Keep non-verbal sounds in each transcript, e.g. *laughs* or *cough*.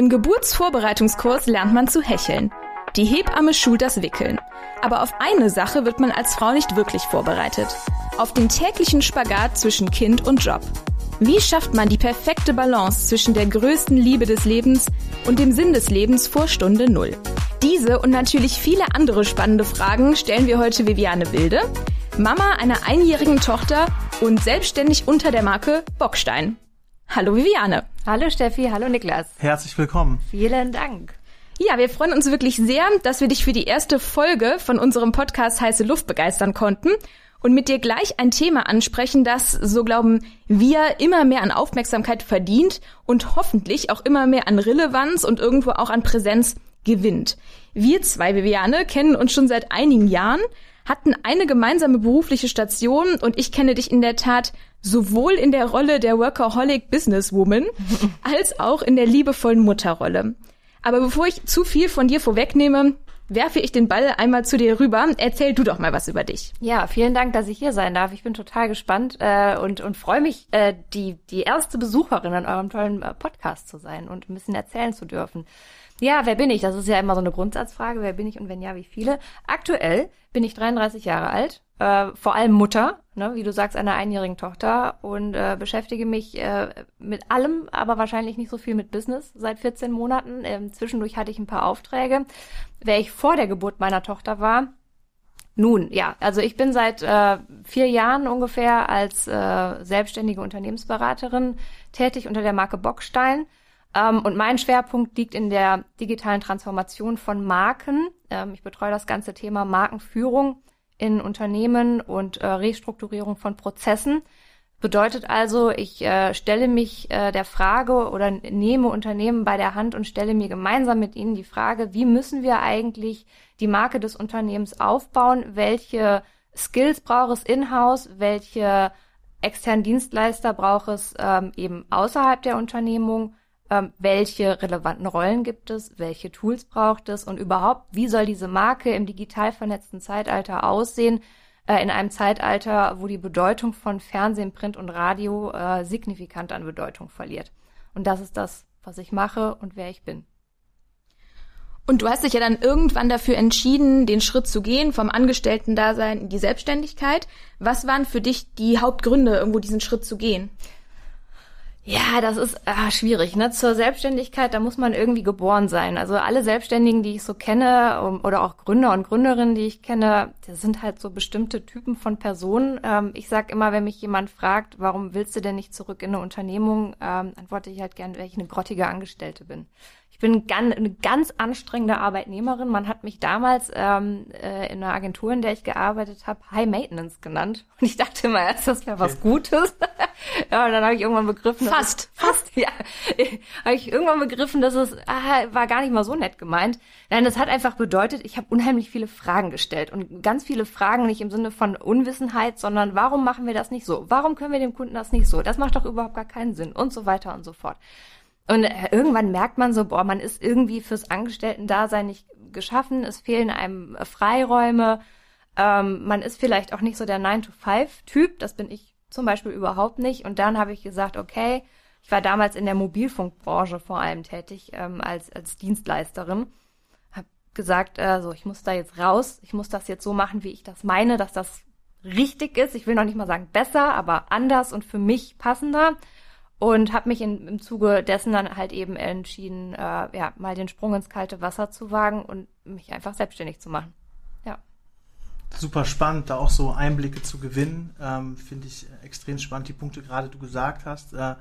Im Geburtsvorbereitungskurs lernt man zu hecheln. Die Hebamme schult das Wickeln. Aber auf eine Sache wird man als Frau nicht wirklich vorbereitet. Auf den täglichen Spagat zwischen Kind und Job. Wie schafft man die perfekte Balance zwischen der größten Liebe des Lebens und dem Sinn des Lebens vor Stunde Null? Diese und natürlich viele andere spannende Fragen stellen wir heute Viviane Wilde, Mama einer einjährigen Tochter und selbstständig unter der Marke Bockstein. Hallo Viviane. Hallo Steffi, hallo Niklas. Herzlich willkommen. Vielen Dank. Ja, wir freuen uns wirklich sehr, dass wir dich für die erste Folge von unserem Podcast Heiße Luft begeistern konnten und mit dir gleich ein Thema ansprechen, das, so glauben wir, immer mehr an Aufmerksamkeit verdient und hoffentlich auch immer mehr an Relevanz und irgendwo auch an Präsenz gewinnt. Wir zwei, Viviane, kennen uns schon seit einigen Jahren, hatten eine gemeinsame berufliche Station und ich kenne dich in der Tat sowohl in der Rolle der Workaholic Businesswoman *laughs* als auch in der liebevollen Mutterrolle. Aber bevor ich zu viel von dir vorwegnehme, werfe ich den Ball einmal zu dir rüber. Erzähl du doch mal was über dich. Ja, vielen Dank, dass ich hier sein darf. Ich bin total gespannt äh, und, und freue mich, äh, die, die erste Besucherin an eurem tollen äh, Podcast zu sein und ein bisschen erzählen zu dürfen. Ja, wer bin ich? Das ist ja immer so eine Grundsatzfrage. Wer bin ich und wenn ja, wie viele? Aktuell bin ich 33 Jahre alt, äh, vor allem Mutter, ne, wie du sagst, einer einjährigen Tochter und äh, beschäftige mich äh, mit allem, aber wahrscheinlich nicht so viel mit Business seit 14 Monaten. Ähm, zwischendurch hatte ich ein paar Aufträge. Wer ich vor der Geburt meiner Tochter war, nun, ja, also ich bin seit äh, vier Jahren ungefähr als äh, selbstständige Unternehmensberaterin tätig unter der Marke Bockstein ähm, und mein Schwerpunkt liegt in der digitalen Transformation von Marken. Ähm, ich betreue das ganze Thema Markenführung in Unternehmen und äh, Restrukturierung von Prozessen. Bedeutet also, ich äh, stelle mich äh, der Frage oder nehme Unternehmen bei der Hand und stelle mir gemeinsam mit ihnen die Frage, wie müssen wir eigentlich die Marke des Unternehmens aufbauen? Welche Skills braucht es in-house? Welche externen Dienstleister braucht es ähm, eben außerhalb der Unternehmung? Ähm, welche relevanten Rollen gibt es, welche Tools braucht es und überhaupt, wie soll diese Marke im digital vernetzten Zeitalter aussehen, äh, in einem Zeitalter, wo die Bedeutung von Fernsehen, Print und Radio äh, signifikant an Bedeutung verliert. Und das ist das, was ich mache und wer ich bin. Und du hast dich ja dann irgendwann dafür entschieden, den Schritt zu gehen vom Angestellten-Dasein in die Selbstständigkeit. Was waren für dich die Hauptgründe, irgendwo diesen Schritt zu gehen? Ja, das ist ah, schwierig. Ne? Zur Selbstständigkeit, da muss man irgendwie geboren sein. Also alle Selbstständigen, die ich so kenne, oder auch Gründer und Gründerinnen, die ich kenne, das sind halt so bestimmte Typen von Personen. Ähm, ich sag immer, wenn mich jemand fragt, warum willst du denn nicht zurück in eine Unternehmung, ähm, antworte ich halt gern, weil ich eine grottige Angestellte bin bin ganz, eine ganz anstrengende Arbeitnehmerin. Man hat mich damals ähm, äh, in einer Agentur, in der ich gearbeitet habe, High Maintenance genannt. Und ich dachte immer erst, das wäre was Gutes. *laughs* ja, und dann habe ich irgendwann begriffen. Fast. Es, fast, *laughs* ja. habe ich irgendwann begriffen, dass es ah, war gar nicht mal so nett gemeint. Nein, das hat einfach bedeutet, ich habe unheimlich viele Fragen gestellt. Und ganz viele Fragen nicht im Sinne von Unwissenheit, sondern warum machen wir das nicht so? Warum können wir dem Kunden das nicht so? Das macht doch überhaupt gar keinen Sinn. Und so weiter und so fort. Und äh, irgendwann merkt man so, boah, man ist irgendwie fürs Angestellten-Dasein nicht geschaffen, es fehlen einem äh, Freiräume, ähm, man ist vielleicht auch nicht so der 9-to-5-Typ, das bin ich zum Beispiel überhaupt nicht. Und dann habe ich gesagt, okay, ich war damals in der Mobilfunkbranche vor allem tätig ähm, als, als Dienstleisterin, habe gesagt, äh, so, ich muss da jetzt raus, ich muss das jetzt so machen, wie ich das meine, dass das richtig ist. Ich will noch nicht mal sagen besser, aber anders und für mich passender und habe mich in, im Zuge dessen dann halt eben entschieden, äh, ja, mal den Sprung ins kalte Wasser zu wagen und mich einfach selbstständig zu machen. Ja. Super spannend, da auch so Einblicke zu gewinnen. Ähm, Finde ich extrem spannend, die Punkte gerade du gesagt hast. Äh,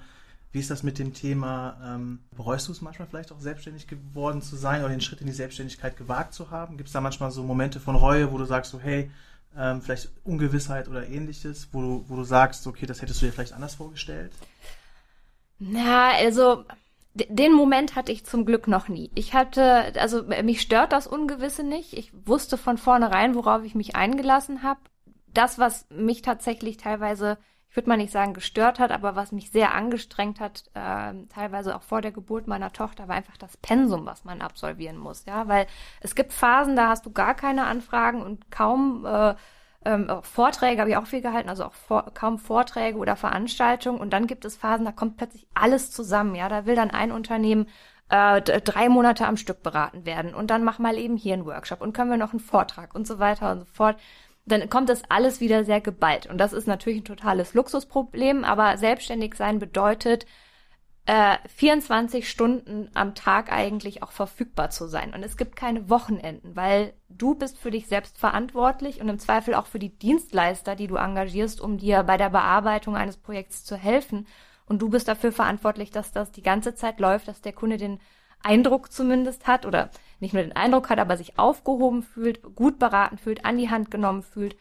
wie ist das mit dem Thema, ähm, bereust du es manchmal vielleicht auch selbstständig geworden zu sein oder den Schritt in die Selbstständigkeit gewagt zu haben? Gibt es da manchmal so Momente von Reue, wo du sagst so, hey, ähm, vielleicht Ungewissheit oder ähnliches, wo du, wo du sagst, okay, das hättest du dir vielleicht anders vorgestellt? Na, also den Moment hatte ich zum Glück noch nie. Ich hatte, also mich stört das Ungewisse nicht. Ich wusste von vornherein, worauf ich mich eingelassen habe. Das, was mich tatsächlich teilweise, ich würde mal nicht sagen gestört hat, aber was mich sehr angestrengt hat, äh, teilweise auch vor der Geburt meiner Tochter, war einfach das Pensum, was man absolvieren muss. Ja, weil es gibt Phasen, da hast du gar keine Anfragen und kaum äh, ähm, Vorträge habe ich auch viel gehalten, also auch vor, kaum Vorträge oder Veranstaltungen. Und dann gibt es Phasen, da kommt plötzlich alles zusammen. Ja, da will dann ein Unternehmen äh, drei Monate am Stück beraten werden und dann mach mal eben hier einen Workshop und können wir noch einen Vortrag und so weiter und so fort. Dann kommt das alles wieder sehr geballt. Und das ist natürlich ein totales Luxusproblem, aber selbstständig sein bedeutet, äh, 24 Stunden am Tag eigentlich auch verfügbar zu sein. Und es gibt keine Wochenenden, weil du bist für dich selbst verantwortlich und im Zweifel auch für die Dienstleister, die du engagierst, um dir bei der Bearbeitung eines Projekts zu helfen. Und du bist dafür verantwortlich, dass das die ganze Zeit läuft, dass der Kunde den Eindruck zumindest hat oder nicht nur den Eindruck hat, aber sich aufgehoben fühlt, gut beraten fühlt, an die Hand genommen fühlt.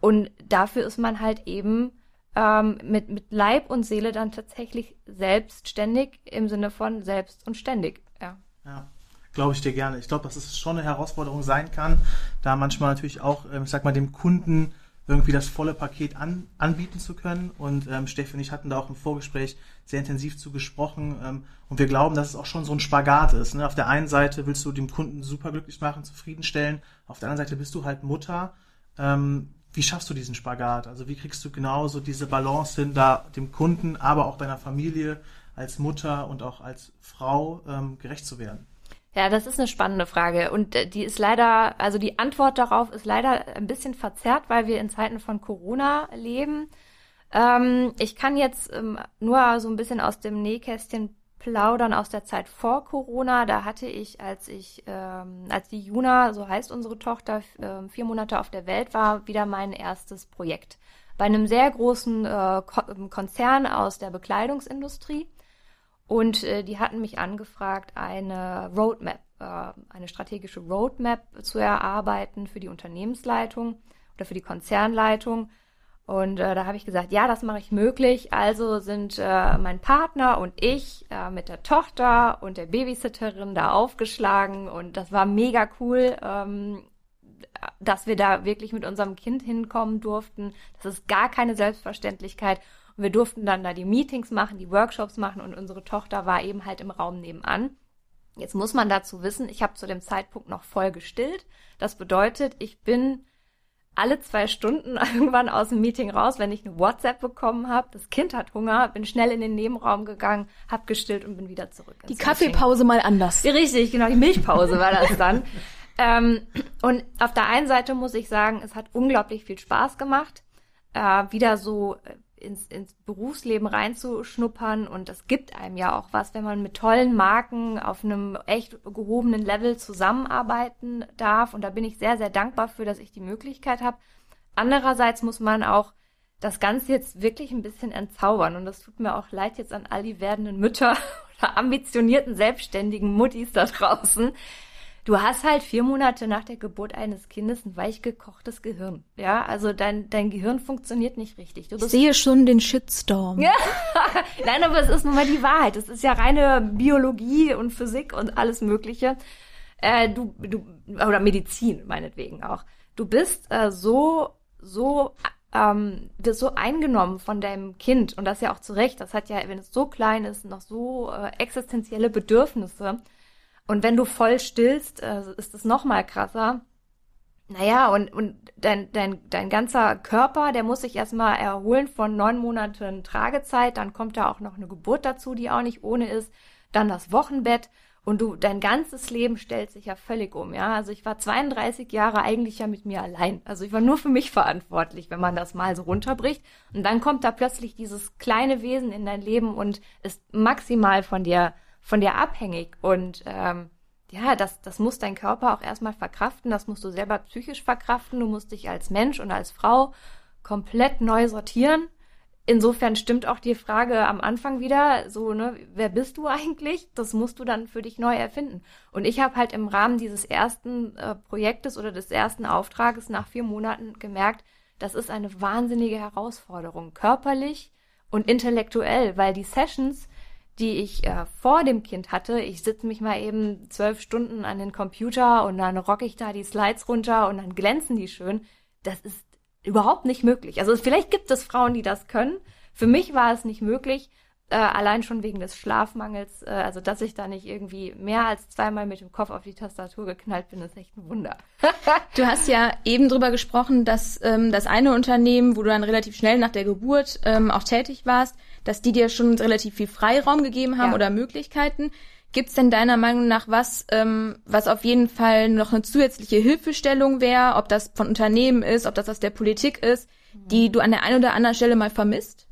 Und dafür ist man halt eben ähm, mit, mit Leib und Seele dann tatsächlich selbstständig im Sinne von selbst und ständig. Ja. ja. Glaube ich dir gerne. Ich glaube, dass es schon eine Herausforderung sein kann, da manchmal natürlich auch, ähm, ich sag mal, dem Kunden irgendwie das volle Paket an, anbieten zu können. Und ähm, Steffi und ich hatten da auch im Vorgespräch sehr intensiv zu gesprochen. Ähm, und wir glauben, dass es auch schon so ein Spagat ist. Ne? Auf der einen Seite willst du dem Kunden super glücklich machen, zufriedenstellen. Auf der anderen Seite bist du halt Mutter. Ähm, wie schaffst du diesen Spagat? Also wie kriegst du genauso diese Balance hin, da dem Kunden, aber auch deiner Familie als Mutter und auch als Frau ähm, gerecht zu werden? Ja, das ist eine spannende Frage und äh, die ist leider, also die Antwort darauf ist leider ein bisschen verzerrt, weil wir in Zeiten von Corona leben. Ähm, ich kann jetzt ähm, nur so ein bisschen aus dem Nähkästchen plaudern aus der Zeit vor Corona. Da hatte ich, als ich, ähm, als die Juna, so heißt unsere Tochter, äh, vier Monate auf der Welt war, wieder mein erstes Projekt bei einem sehr großen äh, Konzern aus der Bekleidungsindustrie. Und äh, die hatten mich angefragt, eine Roadmap, äh, eine strategische Roadmap zu erarbeiten für die Unternehmensleitung oder für die Konzernleitung. Und äh, da habe ich gesagt, ja, das mache ich möglich. Also sind äh, mein Partner und ich äh, mit der Tochter und der Babysitterin da aufgeschlagen. Und das war mega cool, ähm, dass wir da wirklich mit unserem Kind hinkommen durften. Das ist gar keine Selbstverständlichkeit. Und wir durften dann da die Meetings machen, die Workshops machen und unsere Tochter war eben halt im Raum nebenan. Jetzt muss man dazu wissen, ich habe zu dem Zeitpunkt noch voll gestillt. Das bedeutet, ich bin alle zwei Stunden *laughs* irgendwann aus dem Meeting raus, wenn ich eine WhatsApp bekommen habe. Das Kind hat Hunger, bin schnell in den Nebenraum gegangen, hab gestillt und bin wieder zurück. Die Kaffeepause mal anders. Richtig, genau, die Milchpause war das dann. *laughs* ähm, und auf der einen Seite muss ich sagen, es hat unglaublich viel Spaß gemacht, äh, wieder so äh, ins, ins Berufsleben reinzuschnuppern. Und das gibt einem ja auch was, wenn man mit tollen Marken auf einem echt gehobenen Level zusammenarbeiten darf. Und da bin ich sehr, sehr dankbar für, dass ich die Möglichkeit habe. Andererseits muss man auch das Ganze jetzt wirklich ein bisschen entzaubern. Und das tut mir auch leid jetzt an all die werdenden Mütter *laughs* oder ambitionierten selbstständigen Muttis da draußen, du hast halt vier Monate nach der Geburt eines Kindes ein weichgekochtes Gehirn. Ja, also dein, dein Gehirn funktioniert nicht richtig. Du ich sehe schon den Shitstorm. Ja. *laughs* Nein, aber es ist nun mal die Wahrheit. Es ist ja reine Biologie und Physik und alles Mögliche. Äh, du, du, oder Medizin meinetwegen auch. Du bist äh, so, so ähm, wirst so eingenommen von deinem Kind und das ja auch zu Recht. Das hat ja, wenn es so klein ist, noch so äh, existenzielle Bedürfnisse und wenn du voll stillst, äh, ist es noch mal krasser. Naja, und, und dein, dein, dein ganzer Körper, der muss sich erstmal erholen von neun Monaten Tragezeit. Dann kommt da auch noch eine Geburt dazu, die auch nicht ohne ist. Dann das Wochenbett. Und du, dein ganzes Leben stellt sich ja völlig um, ja. Also ich war 32 Jahre eigentlich ja mit mir allein. Also ich war nur für mich verantwortlich, wenn man das mal so runterbricht. Und dann kommt da plötzlich dieses kleine Wesen in dein Leben und ist maximal von dir von dir abhängig. Und ähm, ja, das, das muss dein Körper auch erstmal verkraften, das musst du selber psychisch verkraften, du musst dich als Mensch und als Frau komplett neu sortieren. Insofern stimmt auch die Frage am Anfang wieder, so, ne, wer bist du eigentlich? Das musst du dann für dich neu erfinden. Und ich habe halt im Rahmen dieses ersten äh, Projektes oder des ersten Auftrages nach vier Monaten gemerkt, das ist eine wahnsinnige Herausforderung, körperlich und intellektuell, weil die Sessions, die ich äh, vor dem Kind hatte. Ich sitze mich mal eben zwölf Stunden an den Computer und dann rocke ich da die Slides runter und dann glänzen die schön. Das ist überhaupt nicht möglich. Also vielleicht gibt es Frauen, die das können. Für mich war es nicht möglich, äh, allein schon wegen des Schlafmangels, äh, also dass ich da nicht irgendwie mehr als zweimal mit dem Kopf auf die Tastatur geknallt bin, ist echt ein Wunder. *laughs* du hast ja eben drüber gesprochen, dass ähm, das eine Unternehmen, wo du dann relativ schnell nach der Geburt ähm, auch tätig warst, dass die dir schon relativ viel Freiraum gegeben haben ja. oder Möglichkeiten. Gibt's denn deiner Meinung nach was, ähm, was auf jeden Fall noch eine zusätzliche Hilfestellung wäre, ob das von Unternehmen ist, ob das aus der Politik ist, die du an der einen oder anderen Stelle mal vermisst?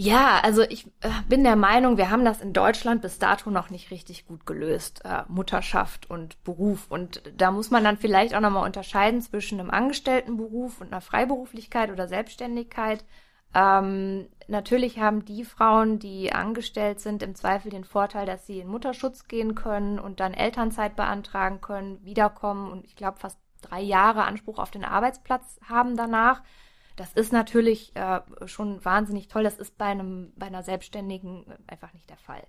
Ja, also ich äh, bin der Meinung, wir haben das in Deutschland bis dato noch nicht richtig gut gelöst, äh, Mutterschaft und Beruf. Und da muss man dann vielleicht auch nochmal unterscheiden zwischen einem Angestelltenberuf und einer Freiberuflichkeit oder Selbstständigkeit. Ähm, natürlich haben die Frauen, die angestellt sind, im Zweifel den Vorteil, dass sie in Mutterschutz gehen können und dann Elternzeit beantragen können, wiederkommen und ich glaube fast drei Jahre Anspruch auf den Arbeitsplatz haben danach. Das ist natürlich äh, schon wahnsinnig toll. Das ist bei einem bei einer Selbstständigen einfach nicht der Fall.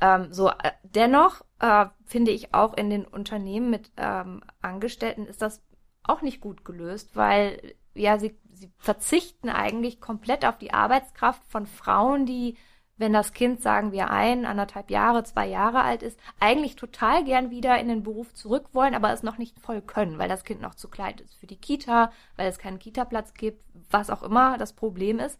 Ähm, so äh, dennoch äh, finde ich auch in den Unternehmen mit ähm, Angestellten ist das auch nicht gut gelöst, weil ja sie sie verzichten eigentlich komplett auf die Arbeitskraft von Frauen, die wenn das Kind, sagen wir, ein, anderthalb Jahre, zwei Jahre alt ist, eigentlich total gern wieder in den Beruf zurück wollen, aber es noch nicht voll können, weil das Kind noch zu klein ist für die Kita, weil es keinen Kita-Platz gibt, was auch immer das Problem ist.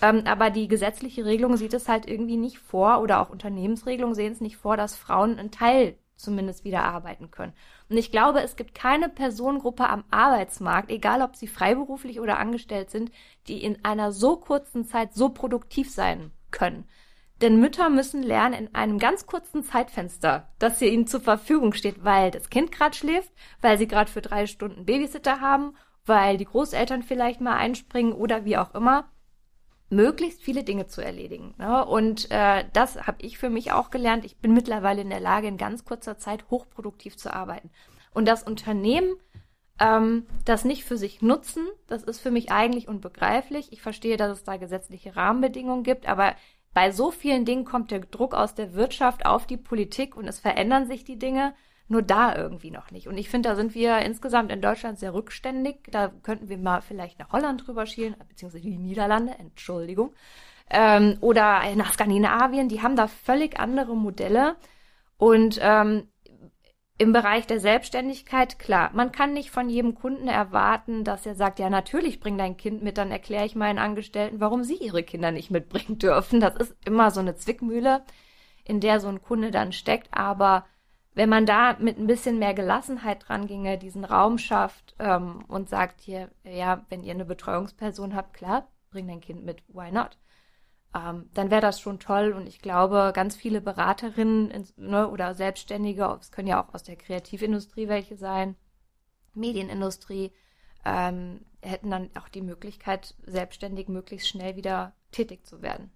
Ähm, aber die gesetzliche Regelung sieht es halt irgendwie nicht vor oder auch Unternehmensregelungen sehen es nicht vor, dass Frauen einen Teil zumindest wieder arbeiten können. Und ich glaube, es gibt keine Personengruppe am Arbeitsmarkt, egal ob sie freiberuflich oder angestellt sind, die in einer so kurzen Zeit so produktiv sein können. Denn Mütter müssen lernen in einem ganz kurzen Zeitfenster, dass sie ihnen zur Verfügung steht, weil das Kind gerade schläft, weil sie gerade für drei Stunden Babysitter haben, weil die Großeltern vielleicht mal einspringen oder wie auch immer, möglichst viele Dinge zu erledigen. Ne? Und äh, das habe ich für mich auch gelernt. Ich bin mittlerweile in der Lage, in ganz kurzer Zeit hochproduktiv zu arbeiten. Und das Unternehmen ähm, das nicht für sich nutzen, das ist für mich eigentlich unbegreiflich. Ich verstehe, dass es da gesetzliche Rahmenbedingungen gibt, aber bei so vielen Dingen kommt der Druck aus der Wirtschaft auf die Politik und es verändern sich die Dinge, nur da irgendwie noch nicht. Und ich finde, da sind wir insgesamt in Deutschland sehr rückständig. Da könnten wir mal vielleicht nach Holland drüber schielen, beziehungsweise die Niederlande, Entschuldigung. Ähm, oder nach Skandinavien, die haben da völlig andere Modelle. Und ähm, im Bereich der Selbstständigkeit, klar, man kann nicht von jedem Kunden erwarten, dass er sagt, ja, natürlich bring dein Kind mit, dann erkläre ich meinen Angestellten, warum sie ihre Kinder nicht mitbringen dürfen. Das ist immer so eine Zwickmühle, in der so ein Kunde dann steckt. Aber wenn man da mit ein bisschen mehr Gelassenheit dran ginge, diesen Raum schafft ähm, und sagt hier, ja, wenn ihr eine Betreuungsperson habt, klar, bring dein Kind mit, why not? ähm, dann wäre das schon toll. Und ich glaube, ganz viele Beraterinnen ne, oder Selbstständige, es können ja auch aus der Kreativindustrie welche sein, Medienindustrie, ähm, hätten dann auch die Möglichkeit, selbstständig möglichst schnell wieder tätig zu werden.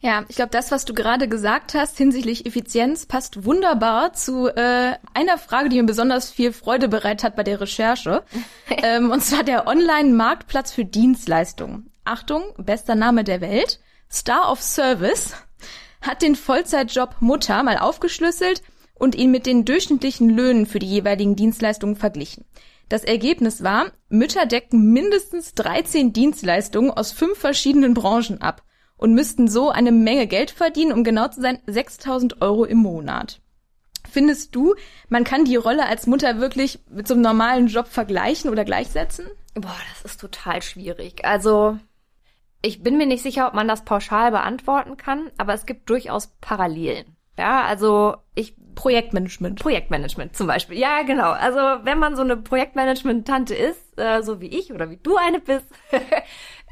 Ja, ich glaube, das, was du gerade gesagt hast hinsichtlich Effizienz, passt wunderbar zu äh, einer Frage, die mir besonders viel Freude bereitet hat bei der Recherche. *laughs* ähm, und zwar der Online-Marktplatz für Dienstleistungen. Achtung, bester Name der Welt. Star of Service hat den Vollzeitjob Mutter mal aufgeschlüsselt und ihn mit den durchschnittlichen Löhnen für die jeweiligen Dienstleistungen verglichen. Das Ergebnis war, Mütter deckten mindestens 13 Dienstleistungen aus fünf verschiedenen Branchen ab und müssten so eine Menge Geld verdienen, um genau zu sein 6000 Euro im Monat. Findest du, man kann die Rolle als Mutter wirklich mit so einem normalen Job vergleichen oder gleichsetzen? Boah, das ist total schwierig. Also ich bin mir nicht sicher, ob man das pauschal beantworten kann, aber es gibt durchaus Parallelen. Ja, also ich Projektmanagement. Projektmanagement zum Beispiel. Ja, genau. Also wenn man so eine Projektmanagement-Tante ist, äh, so wie ich oder wie du eine bist, *laughs*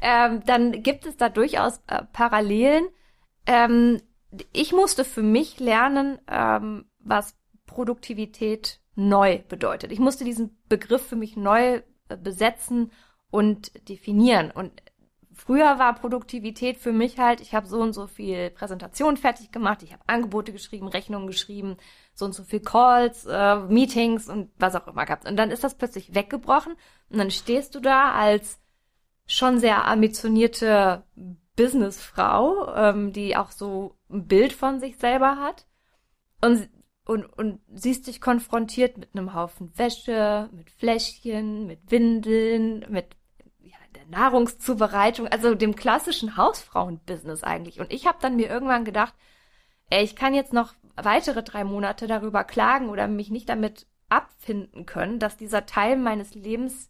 ähm, dann gibt es da durchaus äh, Parallelen. Ähm, ich musste für mich lernen, ähm, was Produktivität neu bedeutet. Ich musste diesen Begriff für mich neu äh, besetzen und definieren. Und Früher war Produktivität für mich halt, ich habe so und so viel Präsentationen fertig gemacht, ich habe Angebote geschrieben, Rechnungen geschrieben, so und so viel Calls, äh, Meetings und was auch immer gehabt. Und dann ist das plötzlich weggebrochen und dann stehst du da als schon sehr ambitionierte Businessfrau, ähm, die auch so ein Bild von sich selber hat und und, und siehst dich konfrontiert mit einem Haufen Wäsche, mit Fläschchen, mit Windeln, mit Nahrungszubereitung, also dem klassischen Hausfrauenbusiness eigentlich. Und ich habe dann mir irgendwann gedacht, ey, ich kann jetzt noch weitere drei Monate darüber klagen oder mich nicht damit abfinden können, dass dieser Teil meines Lebens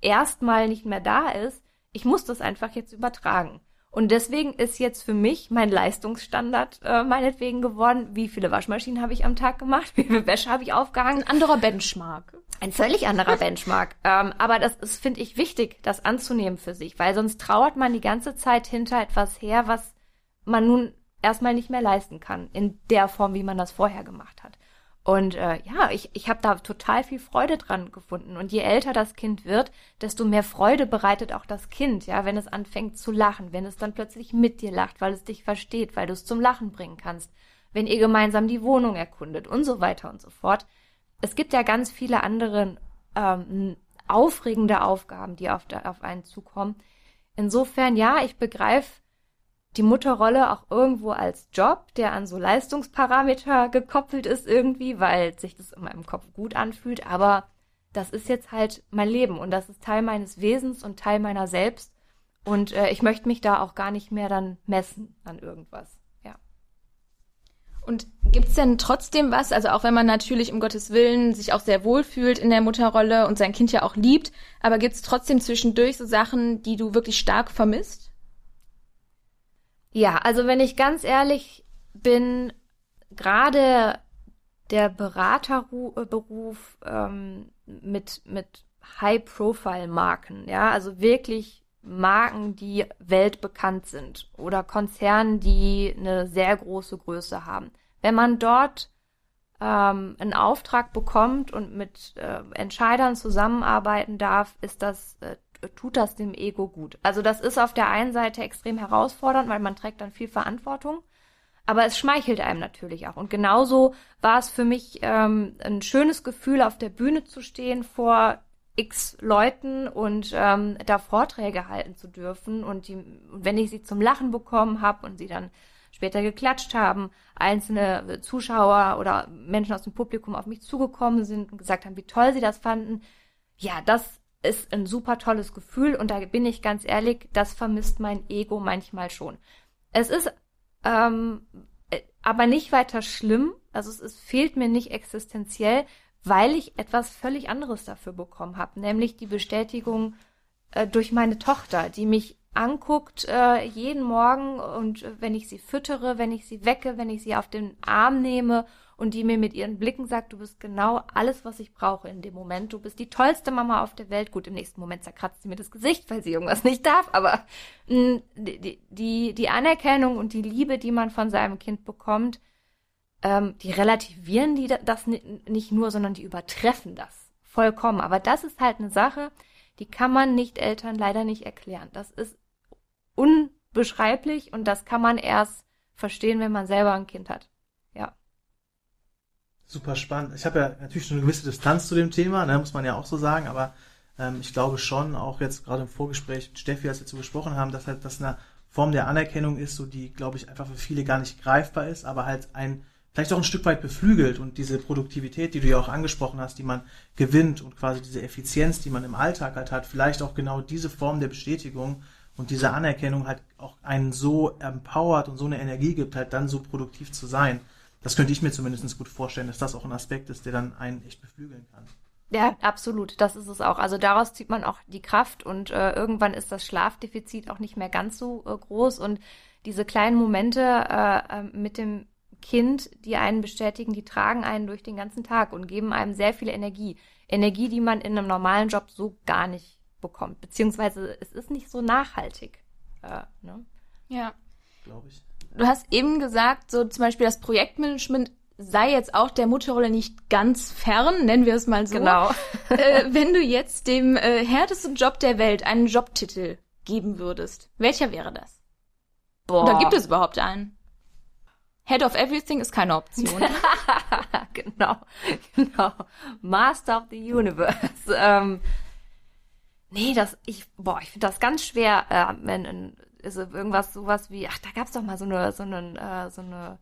erstmal nicht mehr da ist. Ich muss das einfach jetzt übertragen. Und deswegen ist jetzt für mich mein Leistungsstandard äh, meinetwegen geworden, wie viele Waschmaschinen habe ich am Tag gemacht, *laughs* wie viel Wäsche habe ich aufgehangen. Ein anderer Benchmark. Ein völlig anderer Benchmark. *laughs* ähm, aber das ist, finde ich, wichtig, das anzunehmen für sich, weil sonst trauert man die ganze Zeit hinter etwas her, was man nun erstmal nicht mehr leisten kann, in der Form, wie man das vorher gemacht hat. Und äh, ja, ich, ich habe da total viel Freude dran gefunden. Und je älter das Kind wird, desto mehr Freude bereitet auch das Kind, ja, wenn es anfängt zu lachen, wenn es dann plötzlich mit dir lacht, weil es dich versteht, weil du es zum Lachen bringen kannst, wenn ihr gemeinsam die Wohnung erkundet und so weiter und so fort. Es gibt ja ganz viele andere ähm, aufregende Aufgaben, die auf, auf einen zukommen. Insofern, ja, ich begreife die Mutterrolle auch irgendwo als Job, der an so Leistungsparameter gekoppelt ist irgendwie, weil sich das in meinem Kopf gut anfühlt, aber das ist jetzt halt mein Leben und das ist Teil meines Wesens und Teil meiner selbst und äh, ich möchte mich da auch gar nicht mehr dann messen an irgendwas. Ja. Und gibt's denn trotzdem was, also auch wenn man natürlich um Gottes Willen sich auch sehr wohl fühlt in der Mutterrolle und sein Kind ja auch liebt, aber gibt's trotzdem zwischendurch so Sachen, die du wirklich stark vermisst? Ja, also wenn ich ganz ehrlich bin, gerade der Beraterberuf ähm, mit, mit High-Profile-Marken, ja, also wirklich Marken, die weltbekannt sind oder Konzernen, die eine sehr große Größe haben. Wenn man dort ähm, einen Auftrag bekommt und mit äh, Entscheidern zusammenarbeiten darf, ist das äh, tut das dem Ego gut. Also das ist auf der einen Seite extrem herausfordernd, weil man trägt dann viel Verantwortung, aber es schmeichelt einem natürlich auch. Und genauso war es für mich ähm, ein schönes Gefühl, auf der Bühne zu stehen vor x Leuten und ähm, da Vorträge halten zu dürfen. Und die, wenn ich sie zum Lachen bekommen habe und sie dann später geklatscht haben, einzelne Zuschauer oder Menschen aus dem Publikum auf mich zugekommen sind und gesagt haben, wie toll sie das fanden. Ja, das ist ein super tolles Gefühl und da bin ich ganz ehrlich, das vermisst mein Ego manchmal schon. Es ist ähm, äh, aber nicht weiter schlimm, also es, es fehlt mir nicht existenziell, weil ich etwas völlig anderes dafür bekommen habe, nämlich die Bestätigung äh, durch meine Tochter, die mich anguckt äh, jeden Morgen und äh, wenn ich sie füttere, wenn ich sie wecke, wenn ich sie auf den Arm nehme und die mir mit ihren Blicken sagt, du bist genau alles, was ich brauche in dem Moment. Du bist die tollste Mama auf der Welt. Gut, im nächsten Moment zerkratzt sie mir das Gesicht, weil sie irgendwas nicht darf, aber mh, die, die, die Anerkennung und die Liebe, die man von seinem Kind bekommt, ähm, die relativieren die das nicht nur, sondern die übertreffen das vollkommen. Aber das ist halt eine Sache, die kann man nicht Eltern leider nicht erklären. Das ist unbeschreiblich und das kann man erst verstehen, wenn man selber ein Kind hat. Super spannend. Ich habe ja natürlich schon eine gewisse Distanz zu dem Thema, ne, muss man ja auch so sagen, aber ähm, ich glaube schon, auch jetzt gerade im Vorgespräch mit Steffi, als wir dazu gesprochen haben, dass halt das eine Form der Anerkennung ist, so die, glaube ich, einfach für viele gar nicht greifbar ist, aber halt ein, vielleicht auch ein Stück weit beflügelt und diese Produktivität, die du ja auch angesprochen hast, die man gewinnt und quasi diese Effizienz, die man im Alltag halt hat, vielleicht auch genau diese Form der Bestätigung und diese Anerkennung halt auch einen so empowert und so eine Energie gibt, halt dann so produktiv zu sein das könnte ich mir zumindest gut vorstellen, dass das auch ein Aspekt ist, der dann einen echt beflügeln kann. Ja, absolut. Das ist es auch. Also daraus zieht man auch die Kraft und äh, irgendwann ist das Schlafdefizit auch nicht mehr ganz so äh, groß und diese kleinen Momente äh, äh, mit dem Kind, die einen bestätigen, die tragen einen durch den ganzen Tag und geben einem sehr viel Energie. Energie, die man in einem normalen Job so gar nicht bekommt. Beziehungsweise es ist nicht so nachhaltig. Äh, ne? Ja. Glaube ich du hast eben gesagt, so zum Beispiel das Projektmanagement sei jetzt auch der Mutterrolle nicht ganz fern, nennen wir es mal so. Genau. äh, wenn du jetzt dem äh, härtesten Job der Welt einen Jobtitel geben würdest, welcher wäre das? Boah. Oder gibt es überhaupt einen? Head of Everything ist keine Option. *laughs* genau, genau. Master of the Universe. Ähm, nee, das, ich, boah, ich finde das ganz schwer, äh, wenn, ist irgendwas sowas wie, ach, da gab es doch mal so eine, so einen, äh, so eine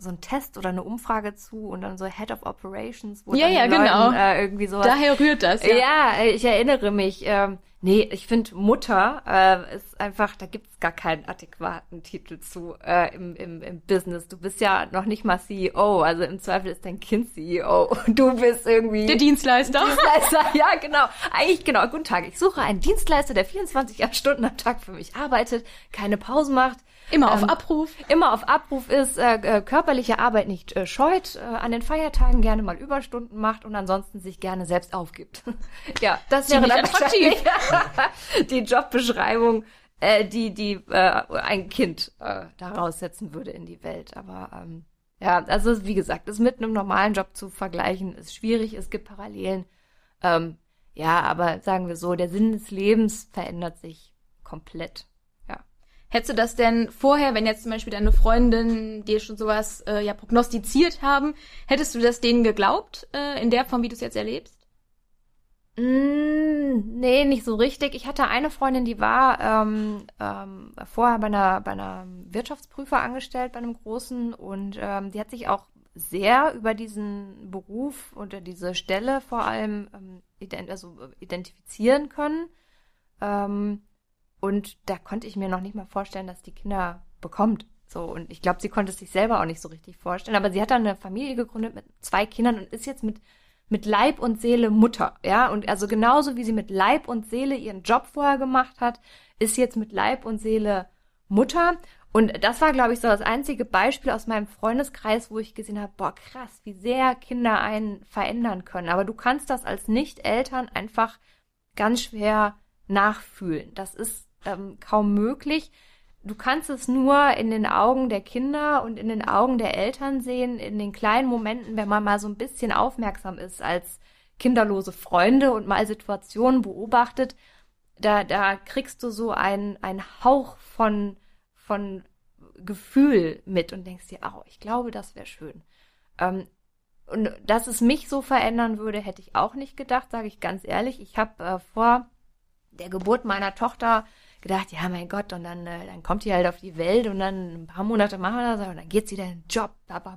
so ein Test oder eine Umfrage zu und dann so Head of Operations, wo ja, ja, Leuten, genau. Äh, irgendwie sowas. Daher rührt das. Ja, ja ich erinnere mich. Ähm, Nee, ich finde Mutter äh, ist einfach, da gibt's gar keinen adäquaten Titel zu äh, im, im, im Business. Du bist ja noch nicht mal CEO, also im Zweifel ist dein Kind CEO und *laughs* du bist irgendwie Der Dienstleister. Dienstleister. *laughs* Ja, genau. Eigentlich genau. Guten Tag. Ich suche einen Dienstleister, der 24 Stunden am Tag für mich arbeitet, keine Pause macht, Immer auf Ähm, Abruf. immer auf Abruf ist, äh, äh, körperliche Arbeit nicht äh, scheut, äh, an den Feiertagen gerne mal Überstunden macht und ansonsten sich gerne selbst aufgibt. *laughs* ja, das wäre dann wahrscheinlich *laughs* die Jobbeschreibung, äh, die die äh, ein Kind äh, daraus setzen würde in die Welt. Aber ähm, ja, also wie gesagt, das mit einem normalen Job zu vergleichen ist schwierig. Es gibt Parallelen. Ähm, ja, aber sagen wir so, der Sinn des Lebens verändert sich komplett. Hättest du das denn vorher, wenn jetzt zum Beispiel deine Freundin dir schon sowas äh, ja prognostiziert haben, hättest du das denen geglaubt, äh, in der Form, wie du es jetzt erlebst? Mm, nee, nicht so richtig. Ich hatte eine Freundin, die war ähm, ähm, vorher bei einer, bei einer Wirtschaftsprüfer angestellt, bei einem großen, und ähm, die hat sich auch sehr über diesen Beruf oder diese Stelle vor allem ähm, ident also identifizieren können. Ähm, und da konnte ich mir noch nicht mal vorstellen, dass die Kinder bekommt. So, und ich glaube, sie konnte es sich selber auch nicht so richtig vorstellen. Aber sie hat dann eine Familie gegründet mit zwei Kindern und ist jetzt mit mit Leib und Seele Mutter, ja, und also genauso wie sie mit Leib und Seele ihren Job vorher gemacht hat, ist jetzt mit Leib und Seele Mutter. Und das war, glaube ich, so das einzige Beispiel aus meinem Freundeskreis, wo ich gesehen habe, boah, krass, wie sehr Kinder einen verändern können. Aber du kannst das als Nicht-Eltern einfach ganz schwer nachfühlen. Das ist ähm, kaum möglich. Du kannst es nur in den Augen der Kinder und in den Augen der Eltern sehen, in den kleinen Momenten, wenn man mal so ein bisschen aufmerksam ist als kinderlose Freunde und mal Situationen beobachtet. Da, da kriegst du so einen, Hauch von, von Gefühl mit und denkst dir, oh, ich glaube, das wäre schön. Ähm, und dass es mich so verändern würde, hätte ich auch nicht gedacht, sage ich ganz ehrlich. Ich habe äh, vor der Geburt meiner Tochter gedacht, ja, mein Gott, und dann, äh, dann kommt die halt auf die Welt und dann ein paar Monate machen wir das und dann geht sie dann in den Job,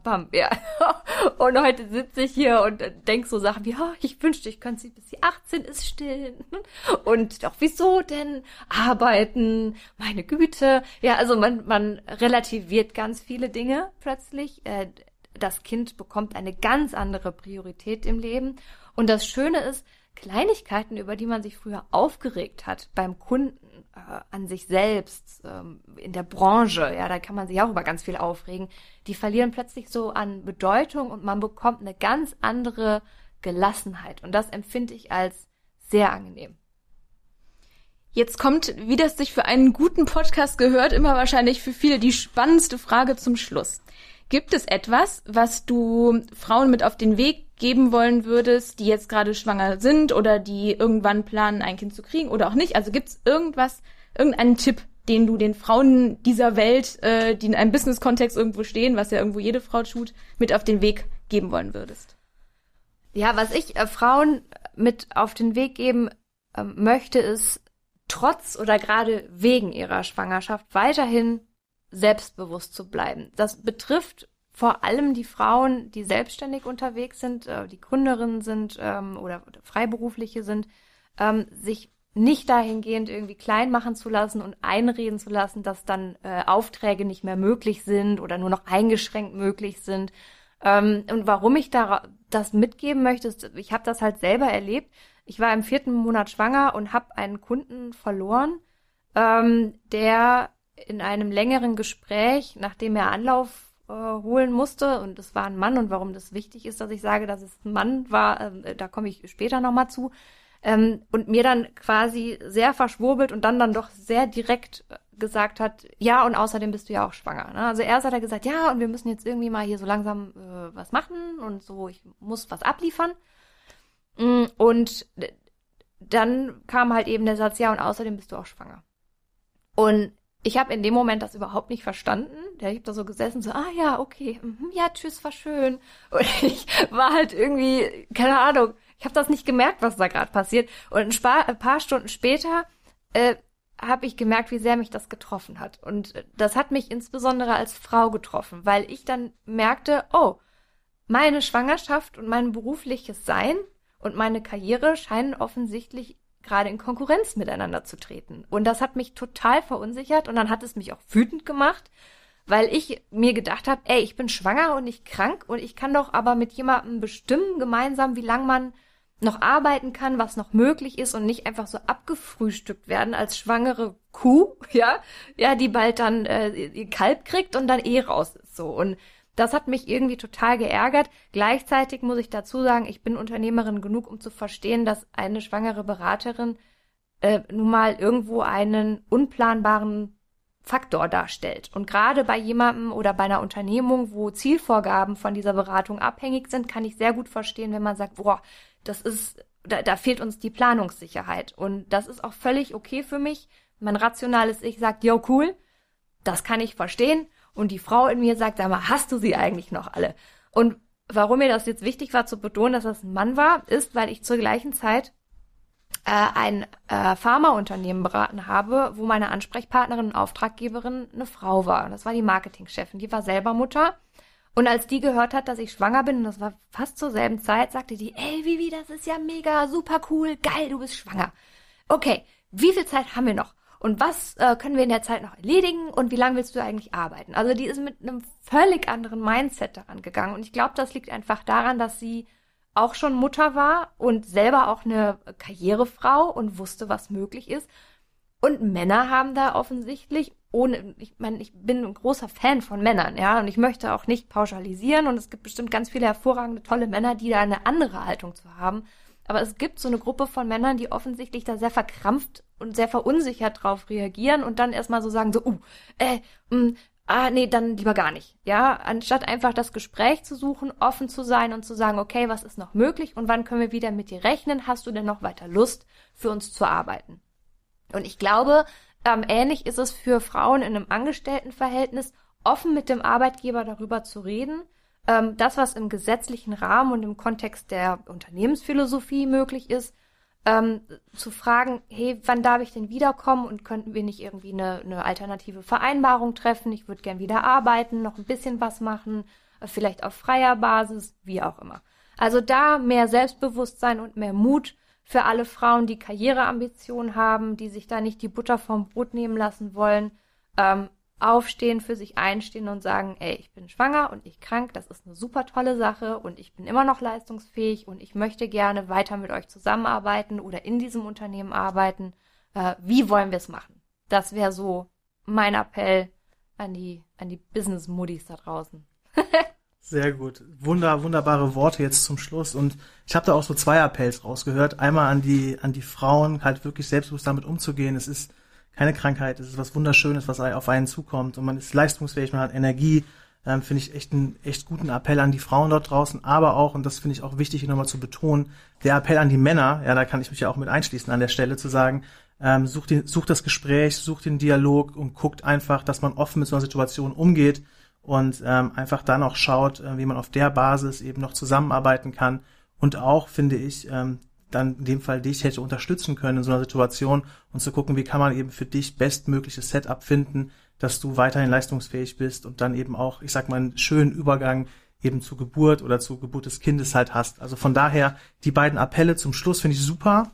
bam, ja. *laughs* Und heute sitze ich hier und äh, denk so Sachen wie, oh, ich wünschte, ich könnte sie bis sie 18 ist stillen. *laughs* Und doch, wieso denn arbeiten? Meine Güte. Ja, also man, man relativiert ganz viele Dinge plötzlich. Äh, das Kind bekommt eine ganz andere Priorität im Leben. Und das Schöne ist, Kleinigkeiten, über die man sich früher aufgeregt hat beim Kunden, äh, an sich selbst, ähm, in der Branche, ja, da kann man sich auch über ganz viel aufregen, die verlieren plötzlich so an Bedeutung und man bekommt eine ganz andere Gelassenheit. Und das empfinde ich als sehr angenehm. Jetzt kommt, wie das sich für einen guten Podcast gehört, immer wahrscheinlich für viele die spannendste Frage zum Schluss. Gibt es etwas, was du Frauen mit auf den Weg geben wollen würdest, die jetzt gerade schwanger sind oder die irgendwann planen, ein Kind zu kriegen oder auch nicht? Also gibt es irgendwas, irgendeinen Tipp, den du den Frauen dieser Welt, äh, die in einem Business-Kontext irgendwo stehen, was ja irgendwo jede Frau tut, mit auf den Weg geben wollen würdest? Ja, was ich äh, Frauen mit auf den Weg geben äh, möchte, ist trotz oder gerade wegen ihrer Schwangerschaft weiterhin selbstbewusst zu bleiben. Das betrifft vor allem die Frauen, die selbstständig unterwegs sind, äh, die Gründerinnen sind ähm, oder, Freiberufliche sind, ähm, sich nicht dahingehend irgendwie klein machen zu lassen und einreden zu lassen, dass dann äh, Aufträge nicht mehr möglich sind oder nur noch eingeschränkt möglich sind. Ähm, und warum ich da das mitgeben möchte, ist, ich habe das halt selber erlebt. Ich war im vierten Monat schwanger und habe einen Kunden verloren, ähm, der in einem längeren Gespräch, nachdem er Anlauf äh, holen musste, und es war ein Mann, und warum das wichtig ist, dass ich sage, dass es ein Mann war, äh, da komme ich später nochmal zu, ähm, und mir dann quasi sehr verschwurbelt und dann dann doch sehr direkt äh, gesagt hat, ja, und außerdem bist du ja auch schwanger. Ne? Also erst hat er gesagt, ja, und wir müssen jetzt irgendwie mal hier so langsam äh, was machen und so, ich muss was abliefern. Mm, Und dann kam halt eben der Satz, ja, und außerdem bist du auch schwanger. Und ich habe in dem Moment das überhaupt nicht verstanden. Ja, ich habe da so gesessen, so, ah ja, okay, mhm, ja, tschüss, war schön. *laughs* Und ich war halt irgendwie, keine Ahnung, ich habe das nicht gemerkt, was da gerade passiert. Und ein, Spa ein paar Stunden später äh, habe ich gemerkt, wie sehr mich das getroffen hat. Und das hat mich insbesondere als Frau getroffen, weil ich dann merkte, oh, meine Schwangerschaft und mein berufliches Sein und meine Karriere scheinen offensichtlich gerade in Konkurrenz miteinander zu treten. Und das hat mich total verunsichert und dann hat es mich auch wütend gemacht, weil ich mir gedacht habe, ey, ich bin schwanger und nicht krank und ich kann doch aber mit jemandem bestimmen gemeinsam, wie lang man noch arbeiten kann, was noch möglich ist und nicht einfach so abgefrühstückt werden als schwangere Kuh, *laughs* ja, ja, die bald dann äh, ihr Kalb kriegt und dann eh raus ist so und das hat mich irgendwie total geärgert. Gleichzeitig muss ich dazu sagen, ich bin Unternehmerin genug, um zu verstehen, dass eine schwangere Beraterin äh, nun mal irgendwo einen unplanbaren Faktor darstellt. Und gerade bei jemandem oder bei einer Unternehmung, wo Zielvorgaben von dieser Beratung abhängig sind, kann ich sehr gut verstehen, wenn man sagt, boah, das ist, da, da fehlt uns die Planungssicherheit. Und das ist auch völlig okay für mich. Mein rationales Ich sagt, yo, cool, das kann ich verstehen. Und die Frau in mir sagt, sag mal, hast du sie eigentlich noch alle? Und warum mir das jetzt wichtig war zu betonen, dass das ein Mann war, ist, weil ich zur gleichen Zeit äh, ein äh, Pharmaunternehmen beraten habe, wo meine Ansprechpartnerin und Auftraggeberin eine Frau war. Das war die Marketingchefin. Die war selber Mutter. Und als die gehört hat, dass ich schwanger bin, und das war fast zur selben Zeit, sagte die, ey, Vivi, das ist ja mega, super cool, geil, du bist schwanger. Okay, wie viel Zeit haben wir noch? Und was äh, können wir in der Zeit noch erledigen und wie lange willst du eigentlich arbeiten? Also die ist mit einem völlig anderen Mindset daran gegangen und ich glaube, das liegt einfach daran, dass sie auch schon Mutter war und selber auch eine Karrierefrau und wusste, was möglich ist. Und Männer haben da offensichtlich ohne, ich meine, ich bin ein großer Fan von Männern, ja, und ich möchte auch nicht pauschalisieren und es gibt bestimmt ganz viele hervorragende, tolle Männer, die da eine andere Haltung zu haben. Aber es gibt so eine Gruppe von Männern, die offensichtlich da sehr verkrampft und sehr verunsichert drauf reagieren und dann erstmal so sagen, so, uh, äh, mh, mm, ah, nee, dann lieber gar nicht. Ja, anstatt einfach das Gespräch zu suchen, offen zu sein und zu sagen, okay, was ist noch möglich und wann können wir wieder mit dir rechnen? Hast du denn noch weiter Lust, für uns zu arbeiten? Und ich glaube, ähm, ähnlich ist es für Frauen in einem Angestelltenverhältnis, offen mit dem Arbeitgeber darüber zu reden, ähm, das, was im gesetzlichen Rahmen und im Kontext der Unternehmensphilosophie möglich ist, ähm, zu fragen, hey, wann darf ich denn wiederkommen und könnten wir nicht irgendwie eine, eine alternative Vereinbarung treffen? Ich würde gern wieder arbeiten, noch ein bisschen was machen, äh, vielleicht auf freier Basis, wie auch immer. Also da mehr Selbstbewusstsein und mehr Mut für alle Frauen, die Karriereambitionen haben, die sich da nicht die Butter vom Brot nehmen lassen wollen, ähm, aufstehen, für sich einstehen und sagen, ey, ich bin schwanger und ich krank, das ist eine super tolle Sache und ich bin immer noch leistungsfähig und ich möchte gerne weiter mit euch zusammenarbeiten oder in diesem Unternehmen arbeiten. Äh, wie wollen wir es machen? Das wäre so mein Appell an die, an die Business-Muddies da draußen. Sehr gut. Wunder, wunderbare Worte jetzt zum Schluss. Und ich habe da auch so zwei Appells rausgehört. Einmal an die, an die Frauen, halt wirklich selbstbewusst damit umzugehen. Es ist keine Krankheit, es ist was Wunderschönes, was auf einen zukommt und man ist leistungsfähig, man hat Energie. Ähm, finde ich echt einen echt guten Appell an die Frauen dort draußen, aber auch, und das finde ich auch wichtig hier nochmal zu betonen, der Appell an die Männer, ja, da kann ich mich ja auch mit einschließen an der Stelle, zu sagen, ähm, sucht, den, sucht das Gespräch, sucht den Dialog und guckt einfach, dass man offen mit so einer Situation umgeht und ähm, einfach dann auch schaut, äh, wie man auf der Basis eben noch zusammenarbeiten kann. Und auch, finde ich, ähm, dann in dem Fall dich hätte unterstützen können in so einer Situation und zu gucken, wie kann man eben für dich bestmögliches Setup finden, dass du weiterhin leistungsfähig bist und dann eben auch, ich sag mal, einen schönen Übergang eben zur Geburt oder zur Geburt des Kindes halt hast. Also von daher die beiden Appelle zum Schluss finde ich super.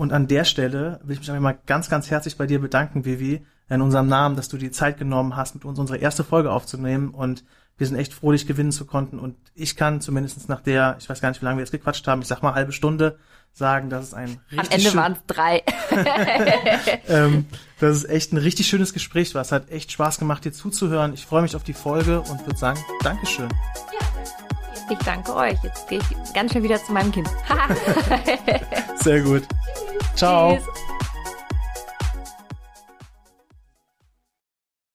Und an der Stelle will ich mich einmal ganz, ganz herzlich bei dir bedanken, Vivi, in unserem Namen, dass du die Zeit genommen hast, mit uns unsere erste Folge aufzunehmen und wir sind echt froh, dich gewinnen zu konnten. Und ich kann zumindest nach der, ich weiß gar nicht, wie lange wir jetzt gequatscht haben, ich sag mal halbe Stunde, sagen, dass es ein richtig Am Ende waren es drei. *laughs* *laughs* ähm, dass es echt ein richtig schönes Gespräch war. Es hat echt Spaß gemacht, dir zuzuhören. Ich freue mich auf die Folge und würde sagen, Dankeschön. Ja. Ich danke euch. Jetzt gehe ich ganz schnell wieder zu meinem Kind. *laughs* Sehr gut. Ciao. Tschüss.